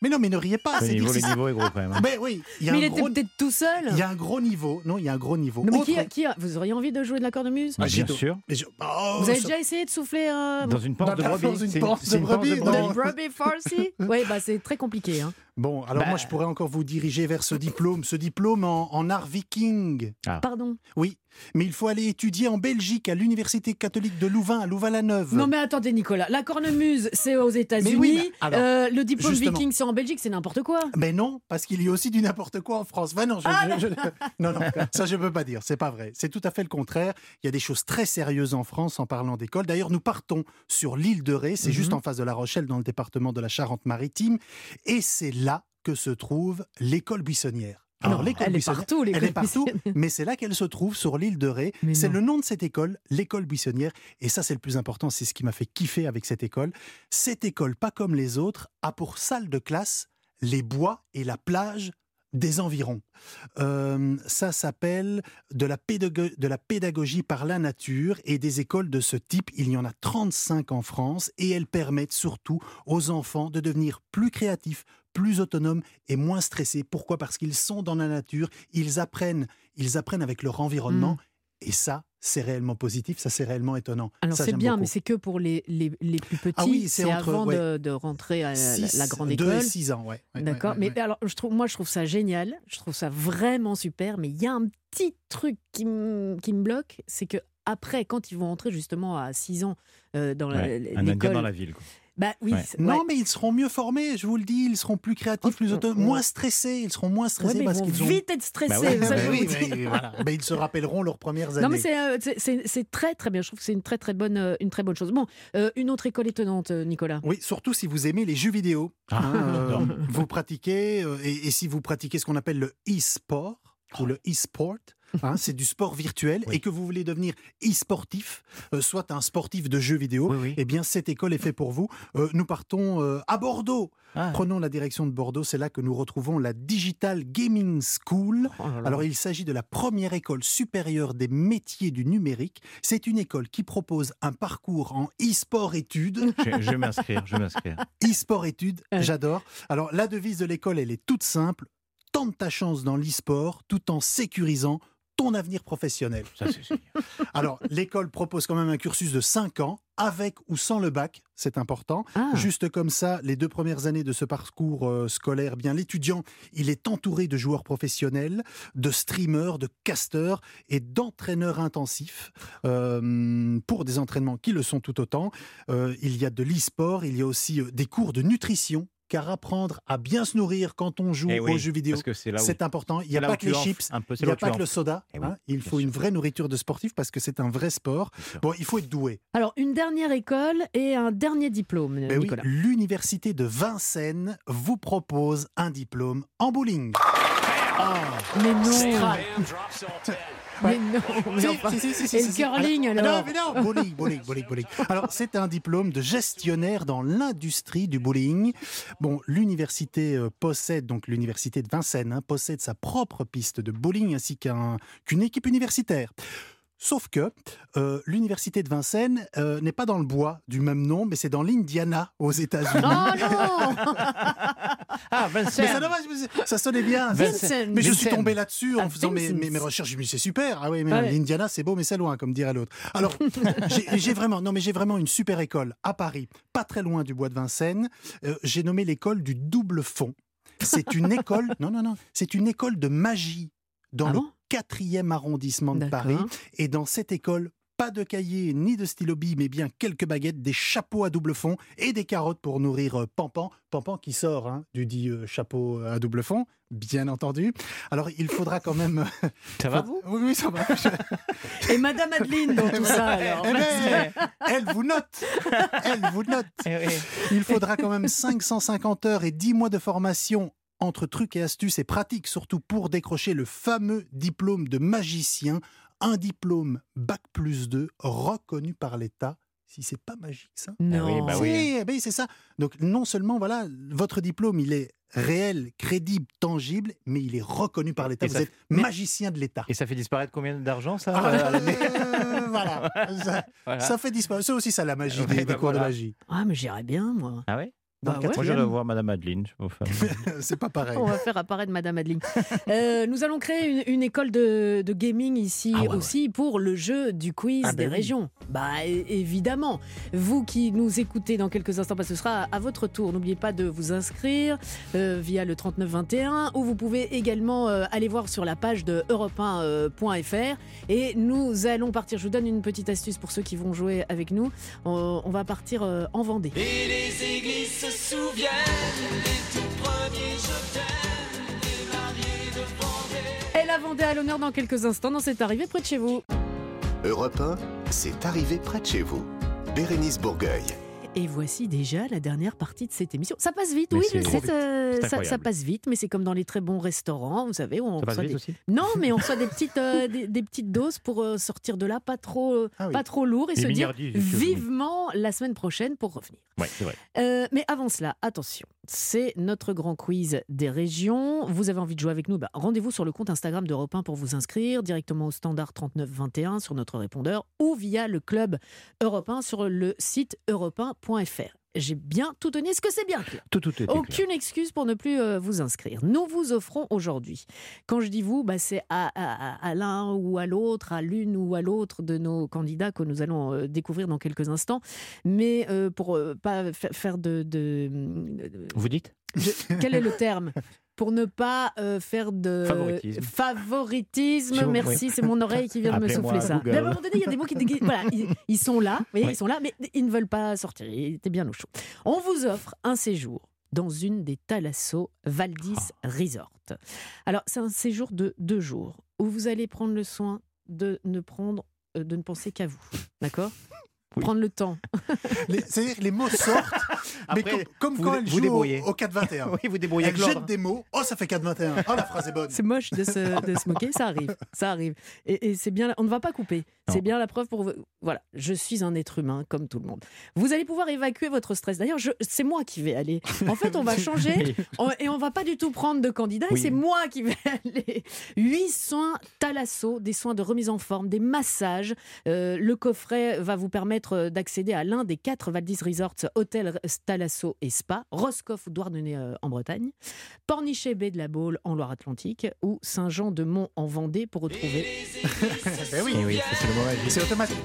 mais non, mais ne riez pas. Le c'est niveau, le niveau est gros quand même. hein. Mais oui, il y a Mais un il était gros... peut-être tout seul. Il y a un gros niveau. Non, il y a un gros niveau. Mais Autre- qui a- qui a- vous auriez envie de jouer de la cornemuse Ah, j'ai bien sûr. Mais je- Oh, Vous avez ça- déjà essayé de souffler euh, Dans une panse de Dans brebis. une C'est panse c'est de brebis, panse non. Rugby Farsi Oui, bah c'est très compliqué. Hein. Bon, alors Bah. moi, je pourrais encore vous diriger vers ce diplôme, ce diplôme en, en art viking. Pardon. Oui, mais il faut aller étudier en Belgique, à l'Université catholique de Louvain, à Louvain-la-Neuve. Non mais attendez Nicolas, la cornemuse c'est aux États-Unis, oui, alors, Euh, le diplôme justement. viking c'est en Belgique, c'est n'importe quoi. Mais non, parce qu'il y a aussi du n'importe quoi en France. Ben non, je- Ah, je- je- non, non, ça je peux pas dire, c'est pas vrai. C'est tout à fait le contraire. Il y a des choses très sérieuses en France en parlant d'école. D'ailleurs, nous partons sur l'île de Ré, c'est Mhm. juste en face de La Rochelle, dans le département de la Charente-Maritime, et c'est là que se trouve l'école buissonnière. Non, l'école elle est partout, Elle est partout, mais c'est là qu'elle se trouve, sur l'île de Ré. Mais C'est non. le nom de cette école, l'école buissonnière. Et ça, c'est le plus important, c'est ce qui m'a fait kiffer avec cette école. Cette école, pas comme les autres, a pour salle de classe les bois et la plage des environs. Euh, ça s'appelle de, la pédago- de la pédagogie par la nature et des écoles de ce type, il y en a 35 en France et elles permettent surtout aux enfants de devenir plus créatifs, plus autonomes et moins stressés. Pourquoi? Parce qu'ils sont dans la nature, ils apprennent, ils apprennent avec leur environnement et ça, c'est réellement positif, ça c'est réellement étonnant. Alors c'est bien, beaucoup. mais c'est que pour les, les, les plus petits, Ah oui, c'est avant ouais. de, de rentrer à la, Six, la grande deux et école. six ans, ouais. Ouais, D'accord, ouais, mais ouais. alors je trouve, moi je trouve ça génial, je trouve ça vraiment super, mais il y a un petit truc qui me qui me bloque, c'est que après, quand ils vont entrer justement à 6 ans euh, dans la- Ouais, un indien l'école, dans la ville. quoi. Bah oui, Ouais. Non, ouais. mais ils seront mieux formés, je vous le dis, ils seront plus créatifs, plus autonomes, moins stressés, ils seront moins stressés parce vont qu'ils ont... vite être stressés. Bah ouais, ça, Mais je oui, vous dis. mais voilà. Mais ils se rappelleront leurs premières années. Non mais c'est, euh, c'est- très très bien. Je trouve que c'est une très très bonne euh, une très bonne chose. Bon, euh, une autre école étonnante, Nicolas. Oui, surtout si vous aimez les jeux vidéo. Ah, euh, vous pratiquez, euh, et, et si vous pratiquez ce qu'on appelle le e-sport, ou le e-sport, hein, c'est du sport virtuel, Oui. et que vous voulez devenir e-sportif, euh, soit un sportif de jeux vidéo, Oui, oui. eh bien cette école est faite pour vous. Euh, nous partons euh, à Bordeaux. Ah. Prenons la direction de Bordeaux, c'est là que nous retrouvons la Digital Gaming School. Oh là là. Alors il s'agit de la première école supérieure des métiers du numérique. C'est une école qui propose un parcours en e-sport études. Je, vais m'inscrire, je vais m'inscrire. E-sport études, j'adore. Alors la devise de l'école, elle est toute simple. Tente ta chance dans l'e-sport tout en sécurisant ton avenir professionnel. Ça. Alors l'école propose quand même un cursus de 5 ans, avec ou sans le bac, c'est important. Ah. Juste comme ça, les deux premières années de ce parcours euh, scolaire, bien l'étudiant, il est entouré de joueurs professionnels, de streamers, de casteurs et d'entraîneurs intensifs euh, pour des entraînements qui le sont tout autant. Euh, il y a de l'e-sport, il y a aussi euh, des cours de nutrition. Car apprendre à bien se nourrir quand on joue Eh oui, aux jeux vidéo, c'est important. Il n'y a pas que les chips, Un peu, c'est il n'y a pas que le soda. Eh oui, hein. Il faut une vraie nourriture de sportif parce que c'est un vrai sport. Bon, il faut être doué. Alors une dernière école et un dernier diplôme, Ben oui, l'université de Vincennes vous propose un diplôme en bowling. Mais non. mais non, mais Si, enfin. si, si, si, si, Et si, le si. curling, alors Non, mais non, bowling, bowling, bowling, bowling. Alors, c'est un diplôme de gestionnaire dans l'industrie du bowling. Bon, l'université euh, possède, donc l'université de Vincennes, hein, possède sa propre piste de bowling ainsi qu'un- qu'une équipe universitaire. Sauf que euh, l'université de Vincennes euh, n'est pas dans le bois du même nom, mais c'est dans l'Indiana aux États-Unis. Oh non Ah, Mais ça, ça sonnait bien. Vincent. Mais je suis tombé là-dessus en Ah, faisant mes, Vincent. mes- mes recherches. Je me suis dit, c'est super. Ah oui, mais Ouais. l'Indiana, c'est beau, mais c'est loin, comme dirait l'autre. Alors, j'ai j'ai vraiment, non, mais j'ai vraiment une super école à Paris, pas très loin du bois de Vincennes. Euh, j'ai nommé l'école du double fond. C'est une école, non, non, non, c'est une école de magie dans Ah le bon? Quatrième arrondissement de. Paris. Et dans cette école, pas de cahiers ni de stylo bille, mais bien quelques baguettes, des chapeaux à double fond et des carottes pour nourrir euh, Pampan. Pampan qui sort hein, du dit euh, chapeau à double fond, bien entendu. Alors il faudra quand même. Ça va vous? Oui, oui, ça va. Et Madame Adeline dans tout ça, alors. Eh ben, elle vous note. Elle vous note. Eh oui. Il faudra quand même 550 heures et 10 mois de formation entre trucs et astuces et pratiques, surtout pour décrocher le fameux diplôme de magicien, un diplôme Bac plus 2 reconnu par l'État. Si c'est pas magique, ça Non. oui, bah Si, oui. eh ben, c'est ça. Donc non seulement voilà, votre diplôme, il est réel, crédible, tangible, mais il est reconnu par l'État. Vous êtes magicien de l'État. Et ça fait disparaître combien d'argent, ça Ah, euh, euh, voilà. Ça, Voilà. ça fait disparaître. C'est aussi ça la magie Ouais, des, des bah de magie. Ah, mais j'irais bien, moi. Ah ouais? Dans Bah le ouais. Moi, j'irai voir Madame Adeline. C'est pas pareil. On va faire apparaître Madame Adeline. Euh, nous allons créer une, une école de, de gaming ici Ah ouais, aussi pour le jeu du quiz Ah des ben oui. régions. Bah évidemment. Vous qui nous écoutez dans quelques instants, parce que ce sera à votre tour. N'oubliez pas de vous inscrire euh, via le 3921 ou vous pouvez également euh, aller voir sur la page de europe1.fr et nous allons partir. Je vous donne une petite astuce pour ceux qui vont jouer avec nous. On, on va partir euh, en Vendée. Et les églises se souviennent des tout premiers je t'aime, des mariés de Vendée. Et la Vendée à l'honneur dans quelques instants dans cette arrivée près de chez vous. Europe 1, c'est arrivé près de chez vous. Bérénice Bourgueil. Et voici déjà la dernière partie de cette émission. Ça passe vite, Mais oui, je sais, vite. ça, passe vite, mais c'est comme dans les très bons restaurants, vous savez, où on Ça passe reçoit vite des... aussi Non, mais on reçoit des petites, euh, des, des petites doses pour euh, sortir de là, pas trop, euh, Ah oui. pas trop lourd, et Les se dire vivement la semaine prochaine pour revenir. Ouais, c'est vrai. Euh, mais avant cela, attention, c'est notre grand quiz des régions. Vous avez envie de jouer avec nous bah, Rendez-vous sur le compte Instagram d'Europe 1 pour vous inscrire directement au standard 3921 sur notre répondeur ou via le club Europe 1 sur le site europe1.fr. J'ai bien tout donné. Est-ce que c'est bien clair? Tout, tout est clair. aucune excuse pour ne plus euh, vous inscrire. Nous vous offrons aujourd'hui, quand je dis vous, bah, c'est à, à- à- à l'un ou à l'autre, à l'une ou à l'autre de nos candidats que nous allons euh, découvrir dans quelques instants. Mais euh, pour pas fa- faire de, de- de- Vous dites? je- quel est le terme? pour ne pas euh, faire de Favoritisme. Merci, c'est mon oreille qui vient de me souffler ça. Mais à un moment donné, il y a des mots qui, voilà, ils, ils sont là, vous voyez, Oui. ils sont là, mais ils ne veulent pas sortir. Il était bien au chaud. On vous offre un séjour dans une des Thalasso Valdis Ah. Resort. Alors, c'est un séjour de deux jours où vous allez prendre le soin de ne prendre, euh, de ne penser qu'à vous, d'accord? Oui. Prendre le temps. Les- C'est-à-dire les mots sortent, mais Après, comme, vous- quand elle vous joue au, débrouillez. au 4-21. Oui, vous débrouillez Elle avec l'ordre. jette des mots. Oh, ça fait 4-21. Oh, la phrase est bonne. C'est moche de se, de se moquer, ça arrive, ça arrive. Et, et c'est bien, on ne va pas couper. C'est bien la preuve pour vous. Voilà, je suis un être humain comme tout le monde. Vous allez pouvoir évacuer votre stress. D'ailleurs, je- c'est moi qui vais aller. En fait, on va changer on- et on va pas du tout prendre de. Et Oui. c'est moi qui vais aller. Huit soins Thalasso, des soins de remise en forme, des massages. Euh, le coffret va vous permettre euh, d'accéder à l'un des quatre Valdis Resorts, hôtel Thalasso et spa, Roscoff ou Douarnenez euh, en Bretagne. Pornichet Baie de la Baule en Loire-Atlantique ou Saint-Jean-de-Mont en Vendée pour retrouver. Ben oui, Eh oui, c'est automatique.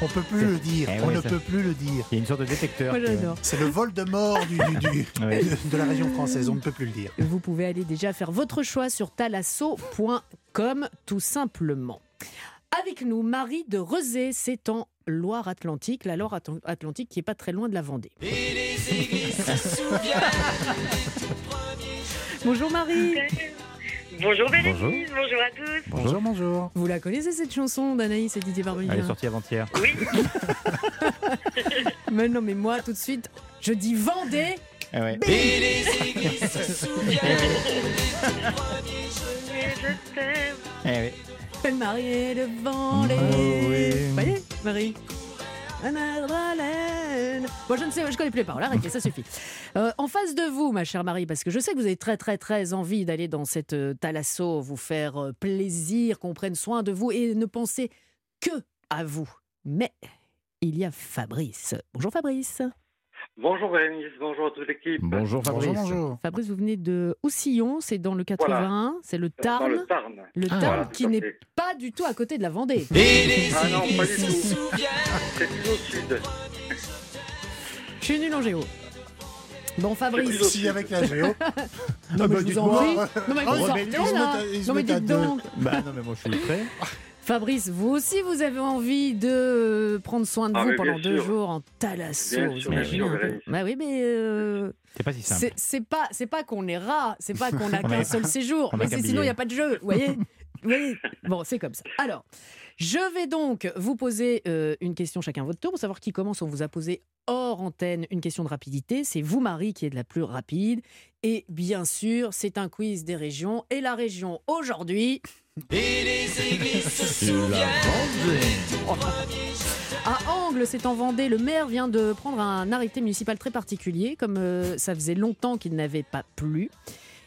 On peut plus le dire. Eh On ne ça- peut plus le dire. Il y a une sorte de détecteur. C'est le vol de mort du, du- du- Ouais. de, de la région française. On ne peut plus le dire. Vous pouvez aller déjà faire votre choix sur talasso.com tout simplement. Avec nous, Marie de Rezé, c'est en Loire-Atlantique, la Loire-Atlantique qui est pas très loin de la Vendée. Et les églises se souviennent Bonjour Marie Bonjour Bérénice, Bonjour. bonjour à tous. Bonjour, bonjour. Vous la connaissez cette chanson d'Anaïs et Didier Elle est Barbelivien sortie avant-hier. Oui, Mais non, mais moi tout de suite, je dis Vendée Ah ouais. Et les églises se souviennent mais je t'aime. Eh oui. Mariée de Vendée. Oh oui. Vous voyez, Marie. Bon, je ne sais, je connais plus les paroles. Arrêtez, ça suffit. Euh, en face de vous, ma chère Marie, parce que je sais que vous avez très, très, très envie d'aller dans cette euh, thalasso, vous faire euh, plaisir, qu'on prenne soin de vous et ne penser que à vous. Mais il y a Fabrice. Bonjour Fabrice. Bonjour Bérénice, bonjour à toute l'équipe. Bonjour Fabrice. Bonjour. Fabrice, vous venez de Houssillon, c'est dans le 81, c'est le Dans Tarn. le Tarn. Le Ah, Tarn voilà, qui n'est pas du tout à côté de la Vendée. Ah non, pas du tout. C'est plus au sud. Je suis nul en géo. Bon, Fabrice. Si avec la géo. Non, Ah mais bah, je vous dites-moi, en prie. Non, mais oh, ils ils se Non, mais mettent à dites deux. donc. Bah non, mais moi je suis prêt. Fabrice, vous aussi, vous avez envie de prendre soin de Ah, vous pendant deux sûr. jours en thalasso. Bah oui, mais euh, C'est pas si simple. c'est pas, c'est pas qu'on est rat, c'est pas qu'on a qu'un seul séjour. Mais sinon, il n'y a pas de jeu. Vous voyez Vous voyez Bon, c'est comme ça. Alors, je vais donc vous poser euh, une question chacun votre tour pour savoir qui commence. On vous a posé hors antenne une question de rapidité. C'est vous, Marie, qui est de la plus rapide. Et bien sûr, c'est un quiz des régions. Et la région aujourd'hui, Et les églises se souviennent. À Angles, c'est en Vendée, le maire vient de prendre un arrêté municipal très particulier, comme euh, ça faisait longtemps qu'il n'avait pas plu.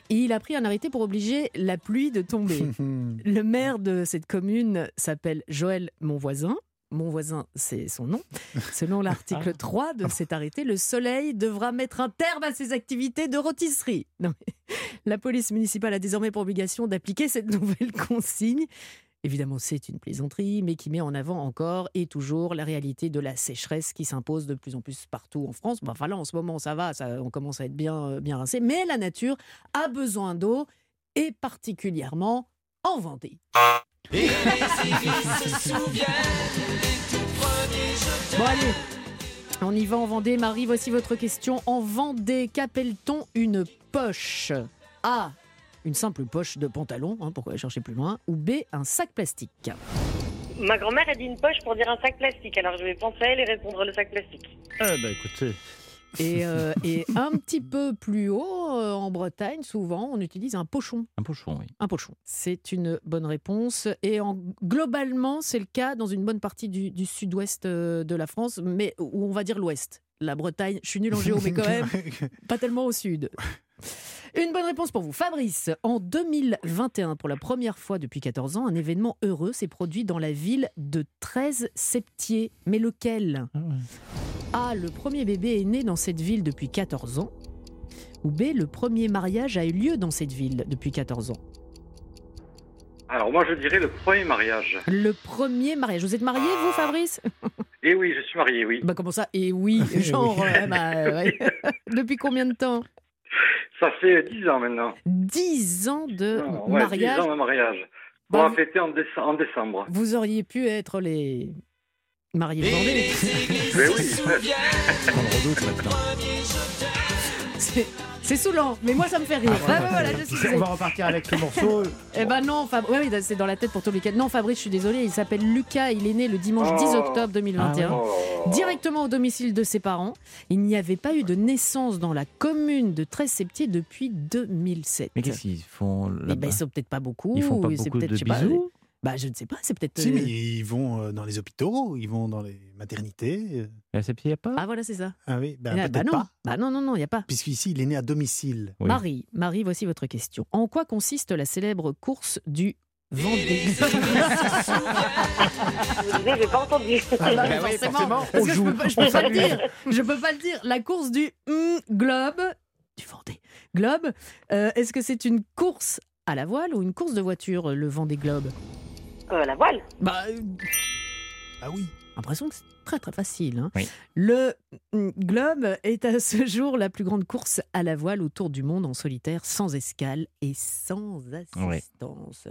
Et il a pris un arrêté pour obliger la pluie de tomber. le maire de cette commune s'appelle Joël, mon voisin. Mon voisin, c'est son nom. Selon l'article 3 de cet arrêté, le soleil devra mettre un terme à ses activités de rôtisserie. Non, la police municipale a désormais pour obligation d'appliquer cette nouvelle consigne. Évidemment, c'est une plaisanterie, mais qui met en avant encore et toujours la réalité de la sécheresse qui s'impose de plus en plus partout en France. Bon, enfin là, en ce moment, ça va, ça, on commence à être bien, euh, bien rincé, mais la nature a besoin d'eau, et particulièrement en Vendée. Et les civils se souviennent Bon allez, on y va en Vendée. Marie, voici votre question. En Vendée, qu'appelle-t-on une poche? A. Une simple poche de pantalon, hein, pourquoi aller chercher plus loin Ou B. Un sac plastique? Ma grand-mère a dit une poche pour dire un sac plastique, alors je vais penser à elle et répondre le sac plastique. Ah bah écoutez. Et, euh, et un petit peu plus haut, euh, en Bretagne, souvent, on utilise un pochon. Un pochon, oui. Un pochon. C'est une bonne réponse. Et en, globalement, c'est le cas dans une bonne partie du, du sud-ouest euh, de la France, mais où on va dire l'ouest. La Bretagne, je suis nul en géo, mais quand même, pas tellement au sud. Une bonne réponse pour vous. Fabrice, en 2021, pour la première fois depuis 14 ans, un événement heureux s'est produit dans la ville de 13 Septiers. Mais lequel? A. Le premier bébé est né dans cette ville depuis 14 ans. Ou B. Le premier mariage a eu lieu dans cette ville depuis 14 ans. Alors moi je dirais le premier mariage. Le premier mariage. Vous êtes marié, vous, Fabrice? Et oui, je suis marié, oui. Bah comment ça? Et oui, genre, euh, bah, ouais. depuis combien de temps? Ça fait 10 ans maintenant. 10 ans de Non, ouais, mariage. 10 ans de mariage. On Bah, va vous- fêter en, déce- en décembre. Vous auriez pu être les de Vendée. Mais oui. On redoute maintenant. C'est- C'est saoulant, mais moi ça me fait rire. Ah, ouais, voilà, je suis On va repartir avec ce morceau. Eh ben non, Fab... ouais, oui, c'est dans la tête pour tout le week-end. Non, Fabrice, je suis désolée, il s'appelle Lucas, il est né le dimanche 10 Oh. octobre 2021, Oh. directement au domicile de ses parents. Il n'y avait pas eu de naissance dans la commune de 13 Septiers depuis 2007. Mais qu'est-ce qu'ils font Eh là-bas ben, ils sont peut-être pas beaucoup. Ils font pas c'est beaucoup peut-être, de sais pas, bisous Bah, je ne sais pas, c'est peut-être. Si, euh, mais ils vont euh, dans les hôpitaux, ils vont dans les maternités. À Septier, il n'y a pas Ah, voilà, c'est ça. Ah oui, ben, Ah, bah non. pas. Bah non, non, non, il n'y a pas. Puisqu'ici, il est né à domicile. Marie, Marie, voici votre question. En quoi consiste la célèbre course du Vendée? Disiez, j'ai pas entendu. Ah bah, Bah oui, forcément, parce on que je peux pas, je peux pas le dire. Je peux pas le dire. La course du globe du Vendée Globe. euh, Est-ce que c'est une course à la voile ou une course de voiture, le Vendée Globe? Euh, la voile. Bah, Ah oui. l'impression que c'est très très facile. hein. Oui. Le hum, Globe est à ce jour la plus grande course à la voile autour du monde en solitaire, sans escale et sans assistance.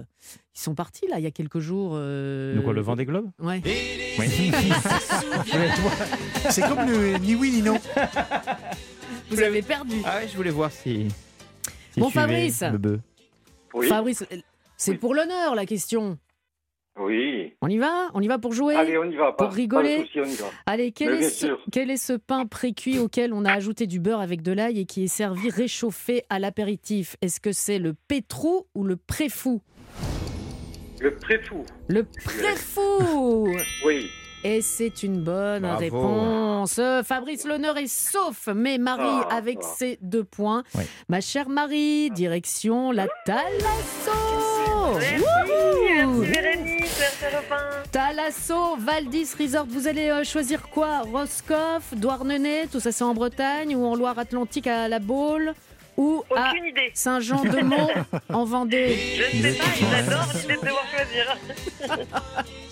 Ils sont partis là il y a quelques jours. euh, De quoi, le vent des globes? Ouais. Oui. C'est comme le ni oui ni non. Vous avez perdu. Ah ouais, je voulais voir si. si Bon, Fabrice. Oui. Fabrice, c'est pour l'honneur la question. Oui. On y va? On y va pour jouer? Allez, on y va. Pas, Pour rigoler Pas de souci, on y va. Allez, quel est, ce, quel est ce pain précuit auquel on a ajouté du beurre avec de l'ail et qui est servi réchauffé à l'apéritif? Est-ce que c'est le pétrou ou le préfou? Le préfou. Le préfou Oui. Et c'est une bonne Bravo. réponse. Fabrice, l'honneur est sauf, mais Marie Ah, avec ah. ses deux points. Oui. Ma chère Marie, direction la Thalasso Merci, Wouhou merci Bérénice, merci Robin. Thalasso, Valdis Resort, vous allez euh, choisir quoi? Roscoff, Douarnenez, tout ça c'est en Bretagne ou en Loire-Atlantique à la Baule ou à Aucune idée. Saint-Jean-de-Mont en Vendée? Je ne sais pas, j'adore l'idée de devoir choisir.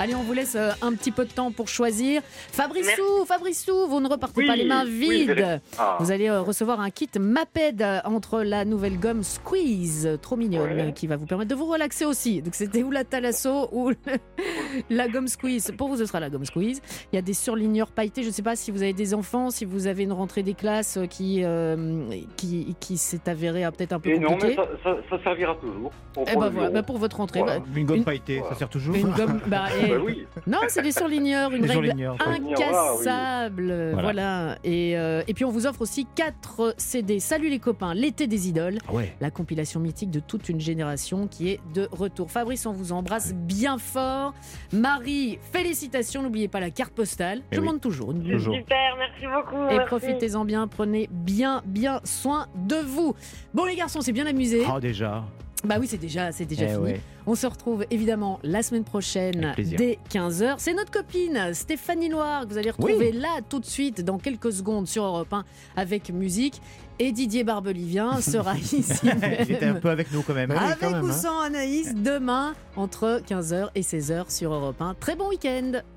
Allez, on vous laisse euh, un petit peu de temps pour choisir. Fabrissou, Fabrissou, vous ne repartez Oui, pas les mains oui, vides. Ah. Vous allez euh, recevoir un kit Maped euh, entre la nouvelle gomme Squeeze, trop mignonne, Ouais. qui va vous permettre de vous relaxer aussi. Donc c'était ou la Thalasso ou le- la gomme Squeeze. Pour vous, ce sera la gomme Squeeze. Il y a des surligneurs pailletés. Je ne sais pas si vous avez des enfants, si vous avez une rentrée des classes qui, euh, qui, qui s'est avérée peut-être un peu Et non, mais compliquée. ça, ça, ça servira toujours. Pour Eh ben le voilà, bah pour votre rentrée. Voilà. bah, Une gomme Une- pailletée, ça sert toujours une gomme. bah, oui. non, c'est des surligneurs, une Des règle surligneurs, incassable. Voilà. Voilà. Et, euh, et puis on vous offre aussi 4 CD. Salut les copains, l'été des idoles. Ah ouais. La compilation mythique de toute une génération qui est de retour. Fabrice, on vous embrasse bien fort. Marie, félicitations. N'oubliez pas la carte postale. Eh Je oui. demande toujours. Toujours. Super, merci beaucoup. Et profitez-en bien. Prenez bien, bien soin de vous. Bon, les garçons, c'est bien amusé. Ah déjà. Bah oui, c'est déjà, c'est déjà Eh fini. ouais. On se retrouve évidemment la semaine prochaine dès 15h. C'est notre copine Stéphanie Loire que vous allez retrouver là tout de suite dans quelques secondes sur Europe 1 avec musique. Et Didier Barbelivien sera ici J'étais un peu avec nous quand même. Avec quand même, ou hein. sans Anaïs demain entre 15h et 16h sur Europe 1. Très bon week-end